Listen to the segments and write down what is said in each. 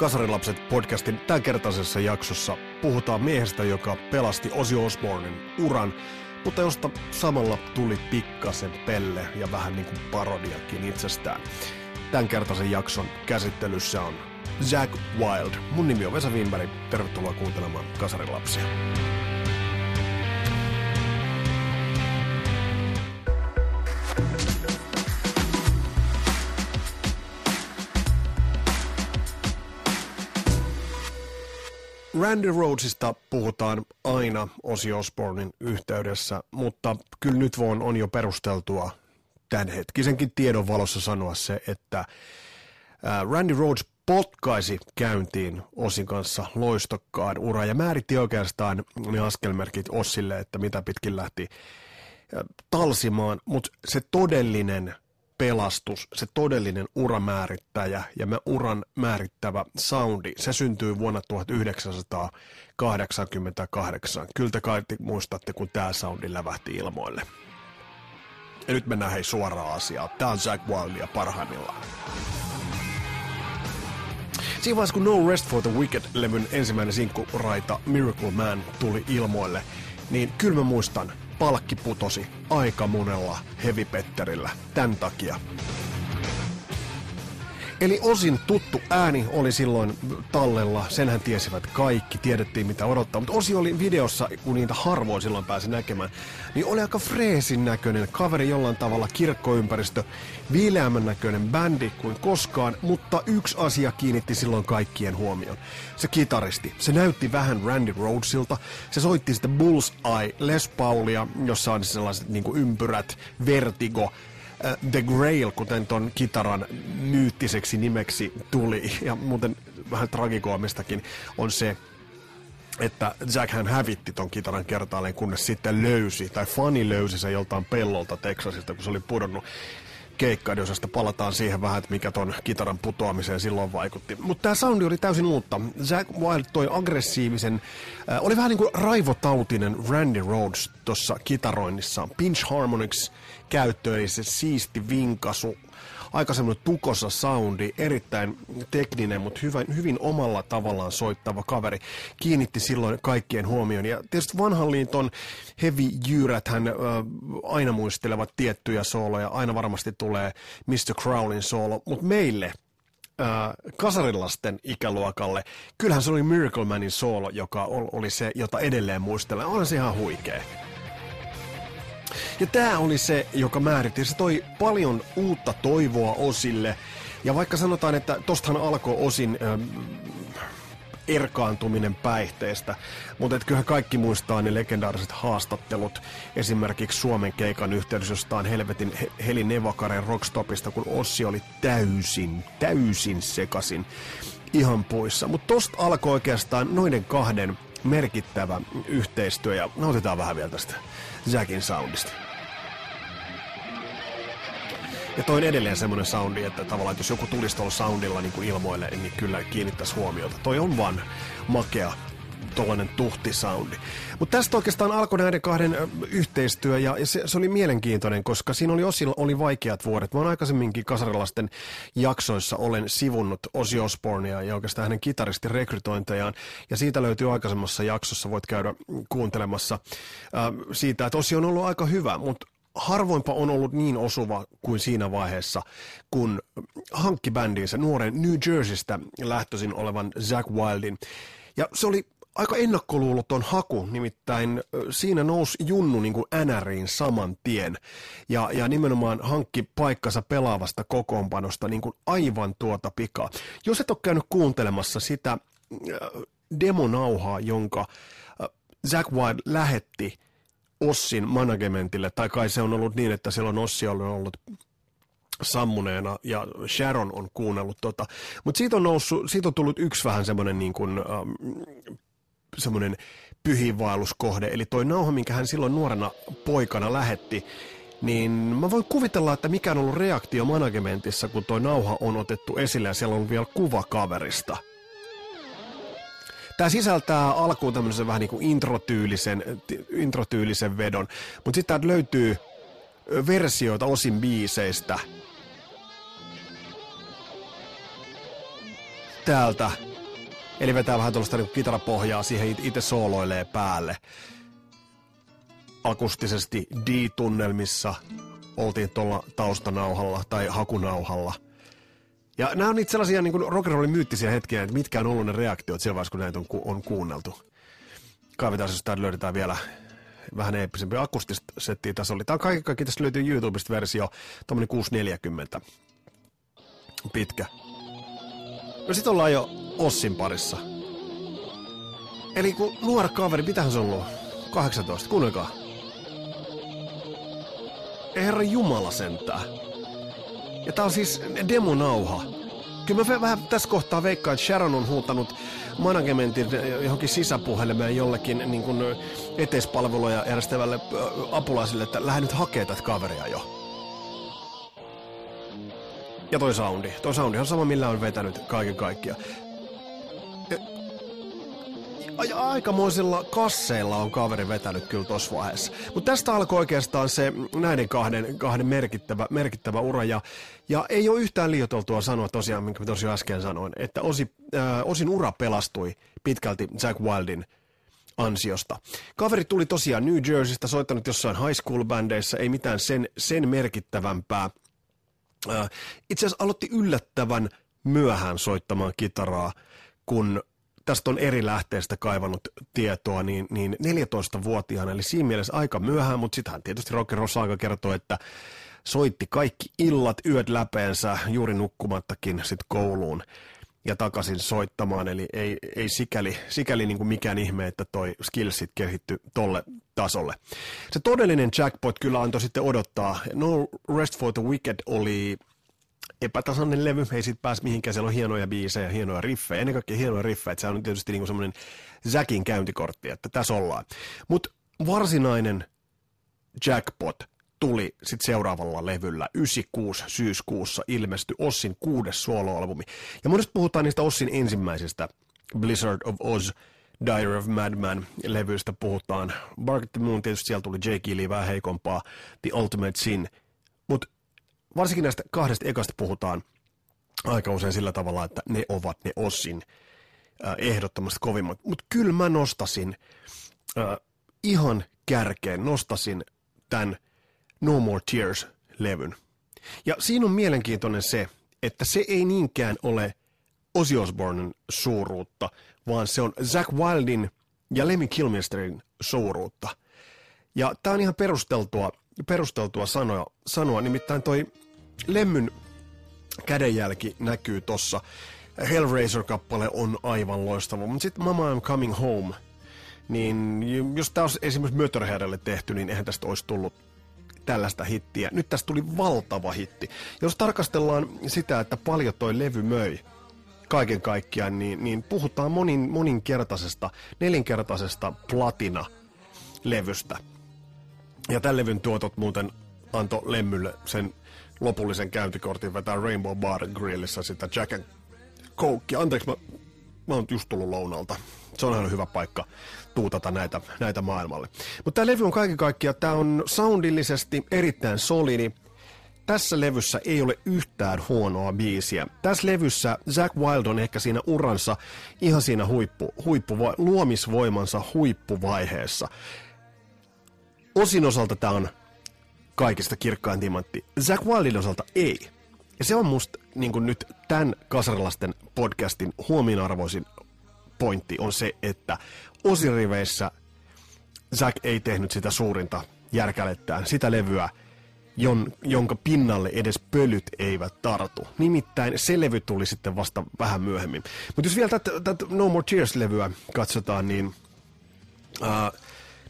Kasarilapset podcastin tämänkertaisessa jaksossa puhutaan miehestä, joka pelasti Ozzy Osbournen uran, mutta josta samalla tuli pikkasen pelle ja vähän niin kuin parodiakin itsestään. Tämänkertaisen jakson käsittelyssä on Jack Wild. Mun nimi on Vesa Winberg. Tervetuloa kuuntelemaan Kasarilapsia. Randy Rhodesista puhutaan aina Ozzy Osbournein yhteydessä, mutta kyllä nyt vaan on jo perusteltua tämänhetkisenkin tiedon valossa sanoa se, että Randy Rhodes potkaisi käyntiin Osin kanssa loistokkaan ura ja määritti oikeastaan ne askelmerkit Ossille, että mitä pitkin lähti talsimaan, mutta se todellinen pelastus, se todellinen uramäärittäjä ja me uran määrittävä soundi, se syntyy vuonna 1988. Kyllä te kai muistatte, kun tämä soundi lävähti ilmoille. Ja nyt mennään hei suoraan asiaan. Tää on Jack Wildia parhaimmillaan. Siinä vaiheessa, kun No Rest for the Wicked-levyn ensimmäinen sinkkuraita Miracle Man tuli ilmoille, niin kyllä mä muistan, palkki putosi aika monella hevipetterillä tämän takia. Eli osin tuttu ääni oli silloin tallella, senhän tiesivät kaikki, tiedettiin mitä odottaa, mutta osi oli videossa, kun niitä harvoin silloin pääsi näkemään, niin oli aika freesin näköinen kaveri jollain tavalla, kirkkoympäristö, viileämmän näköinen bändi kuin koskaan, mutta yksi asia kiinnitti silloin kaikkien huomion. Se kitaristi, se näytti vähän Randy Rhodesilta, se soitti sitä Bullseye Les Paulia, jossa on sellaiset niin ympyrät, vertigo, The Grail, kuten ton kitaran myyttiseksi nimeksi tuli, ja muuten vähän tragikoomistakin, on se, että Jack hän hävitti ton kitaran kertaalleen, kunnes sitten löysi, tai fani löysi sen joltain pellolta Texasista, kun se oli pudonnut keikkaidosasta palataan siihen vähän, että mikä ton kitaran putoamiseen silloin vaikutti. Mutta tämä soundi oli täysin uutta. Jack Wild toi aggressiivisen, äh, oli vähän niin kuin raivotautinen Randy Rhodes tuossa kitaroinnissa. Pinch Harmonics käyttö, eli se siisti vinkasu, aika semmoinen tukossa soundi, erittäin tekninen, mutta hyvin, hyvin omalla tavallaan soittava kaveri, kiinnitti silloin kaikkien huomioon. Ja tietysti vanhan liiton heavy jyyrät hän äh, aina muistelevat tiettyjä sooloja, aina varmasti tulee Mr. Crowlin soolo, mutta meille äh, kasarilasten ikäluokalle. Kyllähän se oli Miracle Manin soolo, joka oli se, jota edelleen muistelen. On se ihan huikea. Ja tämä oli se, joka määritti. Se toi paljon uutta toivoa osille. Ja vaikka sanotaan, että tostahan alkoi osin ähm, erkaantuminen päihteestä, mutta et kyllähän kaikki muistaa ne legendaariset haastattelut esimerkiksi Suomen keikan yhteydessä jostain helvetin Heli Nevakaren rockstopista, kun Ossi oli täysin, täysin sekasin ihan poissa. Mutta tosta alkoi oikeastaan noiden kahden merkittävä yhteistyö ja nautitaan vähän vielä tästä Jackin soundista. Ja toin edelleen semmoinen soundi, että tavallaan että jos joku tulisi tuolla soundilla niin kuin ilmoille, niin kyllä kiinnittäisi huomiota. Toi on vaan makea tuollainen tuhtisoundi. Mutta tästä oikeastaan alkoi näiden kahden yhteistyö ja se, se oli mielenkiintoinen, koska siinä oli osilla oli vaikeat vuodet. Mä oon aikaisemminkin kasarilasten jaksoissa olen sivunnut Ozzy Osbournea ja oikeastaan hänen kitaristin rekrytointejaan ja siitä löytyy aikaisemmassa jaksossa, voit käydä kuuntelemassa äh, siitä, että Ozzy on ollut aika hyvä, mutta harvoinpa on ollut niin osuva kuin siinä vaiheessa, kun hankki bändiinsä nuoren New Jerseystä lähtöisin olevan Zack Wildin. Ja se oli aika ennakkoluuloton haku, nimittäin siinä nousi Junnu niin kuin NRiin saman tien ja, ja nimenomaan hankki paikkansa pelaavasta kokoonpanosta niin kuin aivan tuota pikaa. Jos et ole käynyt kuuntelemassa sitä demonauhaa, jonka Zack Wild lähetti Ossin managementille, tai kai se on ollut niin, että siellä on Ossi ollut sammuneena ja Sharon on kuunnellut tota. Mutta siitä on noussut, siitä on tullut yksi vähän semmoinen niin kuin, ähm, semmoinen pyhiinvaelluskohde. Eli toi nauha, minkä hän silloin nuorena poikana lähetti, niin mä voin kuvitella, että mikä on ollut reaktio managementissa, kun toi nauha on otettu esille ja siellä on vielä kuva kaverista – Tämä sisältää alkuun tämmöisen vähän niin kuin introtyylisen, introtyylisen vedon, mutta sitten täältä löytyy versioita osin biiseistä. Täältä Eli vetää vähän tuollaista niin kitarapohjaa siihen itse sooloilee päälle. Akustisesti D-tunnelmissa oltiin tuolla taustanauhalla tai hakunauhalla. Ja nämä on niitä sellaisia niin rock'n'rollin myyttisiä hetkiä, että mitkä on ollut ne reaktiot sillä vaiheessa, kun näitä on, ku- on kuunneltu. Kaivetaan, jos täällä löydetään vielä vähän eeppisempi akustista settiä tässä oli. Tämä on kaikki, kaikki tässä löytyy YouTubesta versio, tuommoinen 640 pitkä. No sit ollaan jo Ossin parissa. Eli kun nuori kaveri, mitähän se on ollut? 18, kuunnelkaa. Herra Jumala sentää. Ja tää on siis demonauha. Kyllä mä vähän tässä kohtaa veikkaan, että Sharon on huutanut managementin johonkin sisäpuhelimeen jollekin niin kuin eteispalveluja järjestävälle apulaisille, että lähde nyt hakee tätä kaveria jo. Ja toi soundi. Toi soundi on sama, millä on vetänyt kaiken kaikkiaan. Aikamoisilla kasseilla on kaveri vetänyt kyllä tossa vaiheessa. Mutta tästä alkoi oikeastaan se näiden kahden, kahden merkittävä, merkittävä ura. Ja, ja ei ole yhtään liioiteltua sanoa tosiaan, minkä tosiaan äsken sanoin, että osi, äh, osin ura pelastui pitkälti Jack Wildin ansiosta. Kaveri tuli tosiaan New Jerseystä, soittanut jossain high school bändeissä, ei mitään sen, sen merkittävämpää. Äh, itse asiassa aloitti yllättävän myöhään soittamaan kitaraa, kun tästä on eri lähteestä kaivannut tietoa, niin, niin 14-vuotiaana, eli siinä mielessä aika myöhään, mutta sitähän tietysti Rocker Rosaga kertoo, että soitti kaikki illat, yöt läpeensä, juuri nukkumattakin sit kouluun ja takaisin soittamaan, eli ei, ei sikäli, sikäli niin kuin mikään ihme, että toi skillsit kehittyi tolle tasolle. Se todellinen jackpot kyllä antoi sitten odottaa. No Rest for the Wicked oli epätasainen levy, ei sit pääs mihinkään, siellä on hienoja biisejä, hienoja riffejä, ennen kaikkea hienoja riffejä, että se on tietysti niinku semmoinen Zackin käyntikortti, että tässä ollaan. Mutta varsinainen jackpot tuli sitten seuraavalla levyllä, 96 syyskuussa ilmestyi Ossin kuudes soloalbumi. Ja monesti puhutaan niistä Ossin ensimmäisistä Blizzard of Oz, Diary of Madman levyistä puhutaan. Bark the Moon tietysti siellä tuli Jake Lee vähän heikompaa, The Ultimate Sin, mutta varsinkin näistä kahdesta ekasta puhutaan aika usein sillä tavalla, että ne ovat ne Ossin äh, ehdottomasti kovimmat. Mutta kyllä mä nostasin äh, ihan kärkeen, nostasin tämän No More Tears-levyn. Ja siinä on mielenkiintoinen se, että se ei niinkään ole Ozzy Osbournen suuruutta, vaan se on Zack Wildin ja Lemmy Kilmisterin suuruutta. Ja tämä on ihan perusteltua, perusteltua sanoa, sanoa, nimittäin toi Lemmyn kädenjälki näkyy tossa. Hellraiser-kappale on aivan loistava, mutta sitten Mama I'm Coming Home, niin jos tämä olisi esimerkiksi Mötörheadelle tehty, niin eihän tästä olisi tullut tällaista hittiä. Nyt tästä tuli valtava hitti. Jos tarkastellaan sitä, että paljon toi levy möi kaiken kaikkiaan, niin, niin puhutaan monin, moninkertaisesta, nelinkertaisesta platina-levystä. Ja tämän levyn tuotot muuten antoi Lemmylle sen lopullisen käyntikortin vetää Rainbow Bar Grillissä sitä Jack and Coke. Anteeksi, mä, mä oon just tullut lounalta. Se on ihan hyvä paikka tuutata näitä, näitä maailmalle. Mutta tämä levy on kaiken kaikkiaan, tämä on soundillisesti erittäin solidi. Tässä levyssä ei ole yhtään huonoa biisiä. Tässä levyssä Zack Wild on ehkä siinä uransa ihan siinä huippu, huippu luomisvoimansa huippuvaiheessa. Osin osalta tämä on kaikista kirkkain timantti. Zack Wildin osalta ei. Ja se on musta niin nyt tämän kasarilasten podcastin huomionarvoisin pointti on se, että osiriveissä Zack ei tehnyt sitä suurinta järkälettään, sitä levyä, jon, jonka pinnalle edes pölyt eivät tartu. Nimittäin se levy tuli sitten vasta vähän myöhemmin. Mutta jos vielä tätä No More Tears-levyä katsotaan, niin... Uh,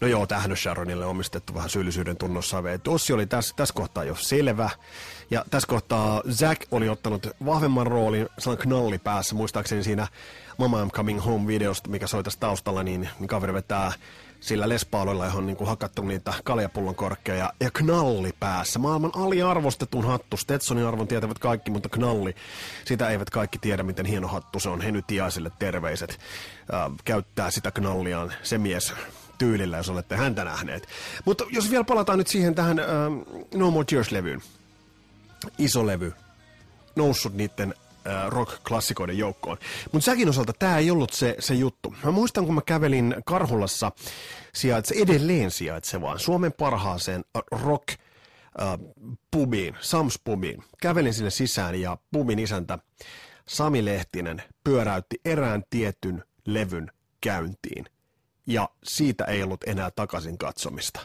No joo, tähän on Sharonille omistettu vähän syyllisyyden tunnossa. Ossi oli tässä, tässä kohtaa jo selvä. Ja tässä kohtaa Zack oli ottanut vahvemman roolin, sellainen knalli päässä. Muistaakseni siinä Mama I'm Coming Home-videosta, mikä soi tässä taustalla, niin, niin kaveri vetää sillä lespaaloilla, johon niin kuin hakattu niitä kaljapullon korkkeja ja knalli päässä. Maailman aliarvostetun hattu. Stetsonin arvon tietävät kaikki, mutta knalli, sitä eivät kaikki tiedä, miten hieno hattu se on. Heny Tiaiselle terveiset. Äh, käyttää sitä knalliaan se mies tyylillä, jos olette häntä nähneet. Mutta jos vielä palataan nyt siihen tähän uh, No More Tears-levyyn. Iso levy. Noussut niiden äh, rock-klassikoiden joukkoon. Mutta säkin osalta tämä ei ollut se, se juttu. Mä muistan, kun mä kävelin Karhulassa sijaitse, edelleen sijaitsevaan Suomen parhaaseen rock pubiin, Sams pubiin. Kävelin sinne sisään ja pubin isäntä Sami Lehtinen pyöräytti erään tietyn levyn käyntiin. Ja siitä ei ollut enää takaisin katsomista.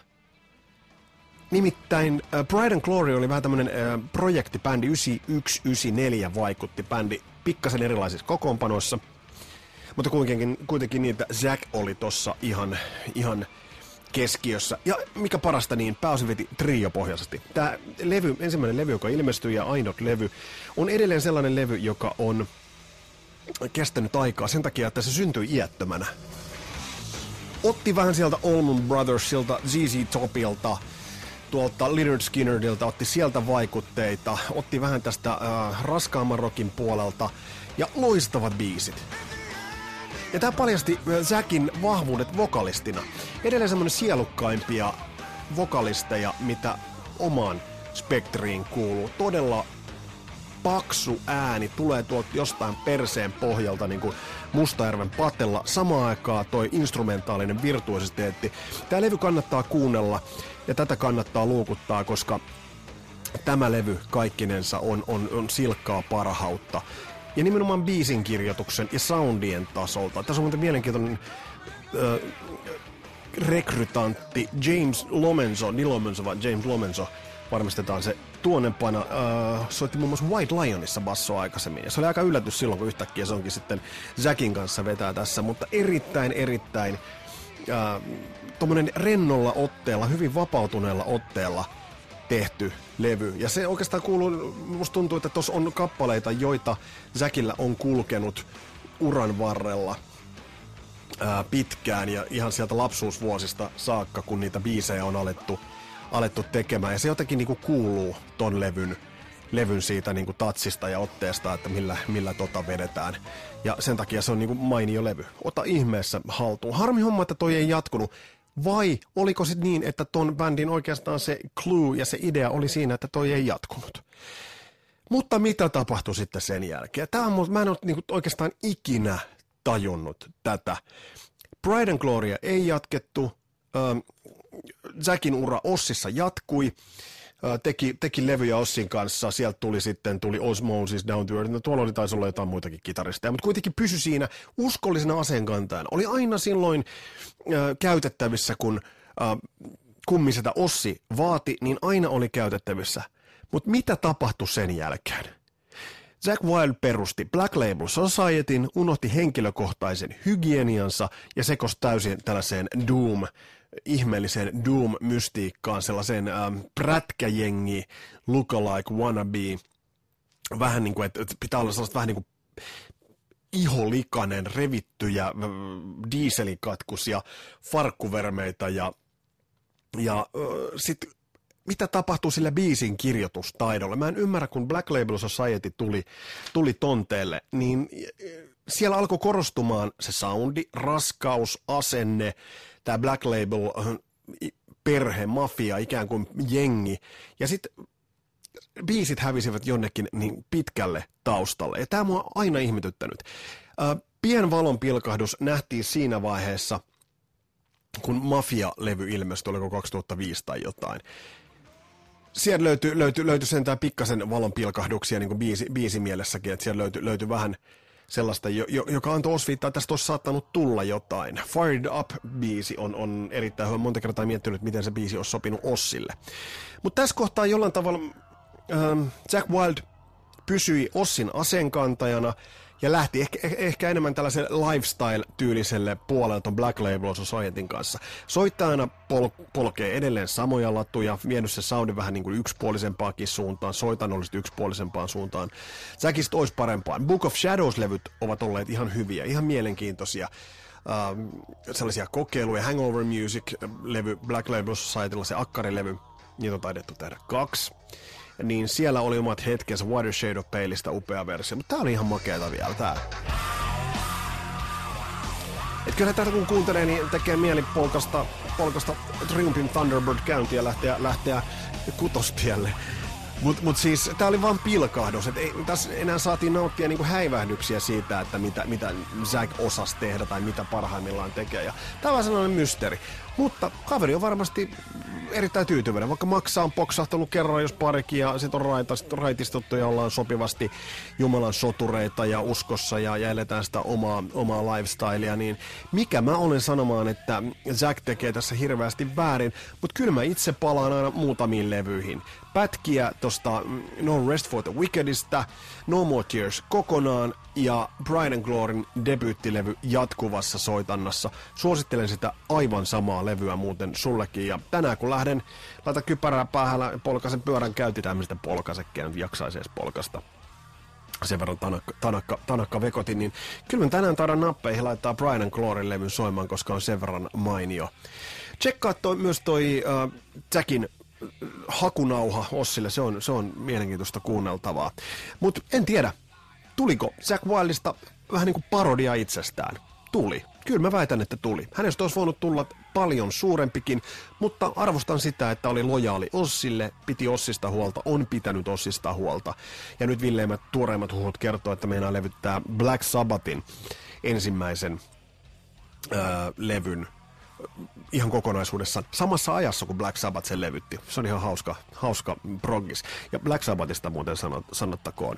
Nimittäin uh, Pride and Glory oli vähän tämmöinen uh, projektibändi, 9194 vaikutti bändi pikkasen erilaisissa kokoonpanoissa. Mutta kuitenkin, kuitenkin että Zack oli tossa ihan, ihan keskiössä. Ja mikä parasta, niin pääosin veti trio-pohjaisesti. Tämä levy, ensimmäinen levy, joka ilmestyi ja ainut levy, on edelleen sellainen levy, joka on kestänyt aikaa sen takia, että se syntyi iättömänä. Otti vähän sieltä Allman Brothersilta, ZZ Topilta, tuolta Leonard Skinnerilta, otti sieltä vaikutteita, otti vähän tästä äh, raskaamman rockin puolelta ja loistavat biisit. Ja tämä paljasti Zackin vahvuudet vokalistina. Edelleen semmoinen sielukkaimpia vokalisteja, mitä omaan spektriin kuuluu. Todella paksu ääni tulee tuolta jostain perseen pohjalta, niin kuin Mustajärven patella. Samaan aikaan toi instrumentaalinen virtuositeetti. Tämä levy kannattaa kuunnella ja tätä kannattaa luukuttaa, koska tämä levy kaikkinensa on, on, on silkkaa parhautta. Ja nimenomaan biisin kirjoituksen ja soundien tasolta. Tässä on muuten mielenkiintoinen äh, rekrytantti James Lomenzo, Lomenzo vai James Lomenzo, varmistetaan se tuonnepana, äh, soitti muun muassa White Lionissa basso aikaisemmin. Ja se oli aika yllätys silloin, kun yhtäkkiä se onkin sitten Jackin kanssa vetää tässä, mutta erittäin, erittäin äh, tuommoinen rennolla otteella, hyvin vapautuneella otteella tehty levy. Ja se oikeastaan kuuluu, musta tuntuu, että tuossa on kappaleita, joita Säkillä on kulkenut uran varrella ää, pitkään ja ihan sieltä lapsuusvuosista saakka, kun niitä biisejä on alettu, alettu tekemään. Ja se jotenkin niinku kuuluu ton levyn, levyn siitä niinku tatsista ja otteesta, että millä, millä tota vedetään. Ja sen takia se on niinku mainio levy. Ota ihmeessä haltuun. Harmi homma, että toi ei jatkunut. Vai oliko sitten niin, että ton bändin oikeastaan se clue ja se idea oli siinä, että toi ei jatkunut? Mutta mitä tapahtui sitten sen jälkeen? Tämä on, mä en ole niinku oikeastaan ikinä tajunnut tätä. Pride and Gloria ei jatkettu, ähm, Jackin ura Ossissa jatkui, teki, teki levyjä Ossin kanssa, sieltä tuli sitten tuli Osmosis, Down to Earth, no tuolla oli taisi olla jotain muitakin kitaristeja, mutta kuitenkin pysy siinä uskollisena aseenkantajana. Oli aina silloin äh, käytettävissä, kun äh, kummisetä Ossi vaati, niin aina oli käytettävissä. Mutta mitä tapahtui sen jälkeen? Jack Wild perusti Black Label Societyn, unohti henkilökohtaisen hygieniansa ja sekosi täysin tällaiseen Doom ihmeelliseen Doom-mystiikkaan, sellaiseen ähm, prätkäjengi, lookalike, wannabe, vähän niin kuin, että, että pitää olla sellaista vähän niin kuin iholikainen, revittyjä äh, dieselikatkusia, farkkuvermeitä ja, ja äh, sitten mitä tapahtuu sillä biisin kirjoitustaidolla. Mä en ymmärrä, kun Black Label Society tuli, tuli tonteelle, niin äh, siellä alkoi korostumaan se soundi, raskaus, asenne, tämä Black Label äh, perhe, mafia, ikään kuin jengi. Ja sitten biisit hävisivät jonnekin niin pitkälle taustalle. Ja tämä mua on aina ihmetyttänyt. Äh, Pien valon pilkahdus nähtiin siinä vaiheessa, kun Mafia-levy ilmestyi, oliko 2005 tai jotain. Siellä löytyi, löytyi, löytyi sentään pikkasen valon pilkahduksia niin biisi, biisimielessäkin, että siellä löytyi, löytyi vähän – sellaista, jo, jo, joka antoi osviittaa, että tästä olisi saattanut tulla jotain. Fired Up-biisi on, on erittäin hyvä. Monta kertaa miettinyt, miten se biisi olisi sopinut Ossille. Mutta tässä kohtaa jollain tavalla ähm, Jack Wild pysyi Ossin aseenkantajana ja lähti ehkä, ehkä enemmän tällaisen lifestyle-tyyliselle puolelle Black Label Societyn kanssa. Soittajana pol- polkee edelleen samoja lattuja, vienyt se soundin vähän niin kuin yksipuolisempaakin suuntaan, soitan olisi yksipuolisempaan suuntaan. Säkistä olisi parempaan. Book of Shadows-levyt ovat olleet ihan hyviä, ihan mielenkiintoisia. Uh, sellaisia kokeiluja, Hangover Music-levy Black Label Societylla, se akkarilevy, niitä on taidettu tehdä kaksi siellä oli omat hetkensä Water of Paleista upea versio, mutta tää oli ihan makeata vielä tää. Et kyllä tätä kun kuuntelee, niin tekee mieli polkasta, polkasta Triumphin Thunderbird käyntiä lähteä, lähteä kutostielle. Mutta mut siis tämä oli vain pilkahdus. Et ei, tässä enää saatiin nauttia niinku häivähdyksiä siitä, että mitä, mitä Zack osasi tehdä tai mitä parhaimmillaan tekee. Ja tämä on sellainen mysteeri. Mutta kaveri on varmasti erittäin tyytyväinen, vaikka maksaa on poksahtanut kerran jos parikin ja sitten on raitistuttu ja ollaan sopivasti Jumalan sotureita ja uskossa ja, ja eletään sitä omaa, omaa lifestylea, niin mikä mä olen sanomaan, että Zack tekee tässä hirveästi väärin, mutta kyllä mä itse palaan aina muutamiin levyihin pätkiä tosta mm, No Rest for the Wickedistä, No More Tears kokonaan ja Brian Gloryn debyyttilevy jatkuvassa soitannassa. Suosittelen sitä aivan samaa levyä muuten sullekin. Ja tänään kun lähden, laita kypärää päähän, polkasen pyörän käynti tämmöistä polkasekkeen, jaksaisi edes polkasta sen verran tanakka, tanakka, tanakka vekotin, niin kyllä tänään taidaan nappeihin laittaa Brian Gloryn levyn soimaan, koska on sen verran mainio. Tsekkaa toi, myös toi uh, Jackin hakunauha Ossille, se on, se on mielenkiintoista kuunneltavaa. Mutta en tiedä, tuliko Jack Wildista vähän niin kuin parodia itsestään? Tuli. Kyllä mä väitän, että tuli. Hänestä olisi voinut tulla paljon suurempikin, mutta arvostan sitä, että oli lojaali Ossille, piti Ossista huolta, on pitänyt Ossista huolta. Ja nyt villeimmät tuoreimmat huhut kertoo, että meinaa levyttää Black Sabbathin ensimmäisen ää, levyn ihan kokonaisuudessaan samassa ajassa, kun Black Sabbath sen levytti. Se on ihan hauska, hauska proggis. Ja Black Sabbathista muuten sanot, sanottakoon,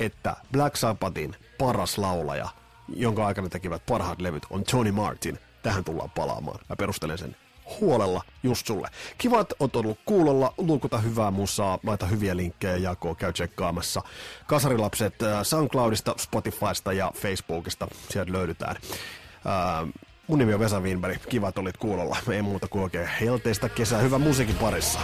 että Black Sabbathin paras laulaja, jonka aikana tekivät parhaat levyt, on Tony Martin. Tähän tullaan palaamaan. Mä perustelen sen huolella just sulle. Kiva, että oot ollut kuulolla, luukuta hyvää musaa, laita hyviä linkkejä jakoon, käy tsekkaamassa. Kasarilapset äh, SoundCloudista, Spotifysta ja Facebookista, sieltä löydetään. Uh, Mun nimi on Vesa Wienberg. Kiva, että olit kuulolla. Ei muuta kuin oikein helteistä kesää. Hyvän musiikin parissa.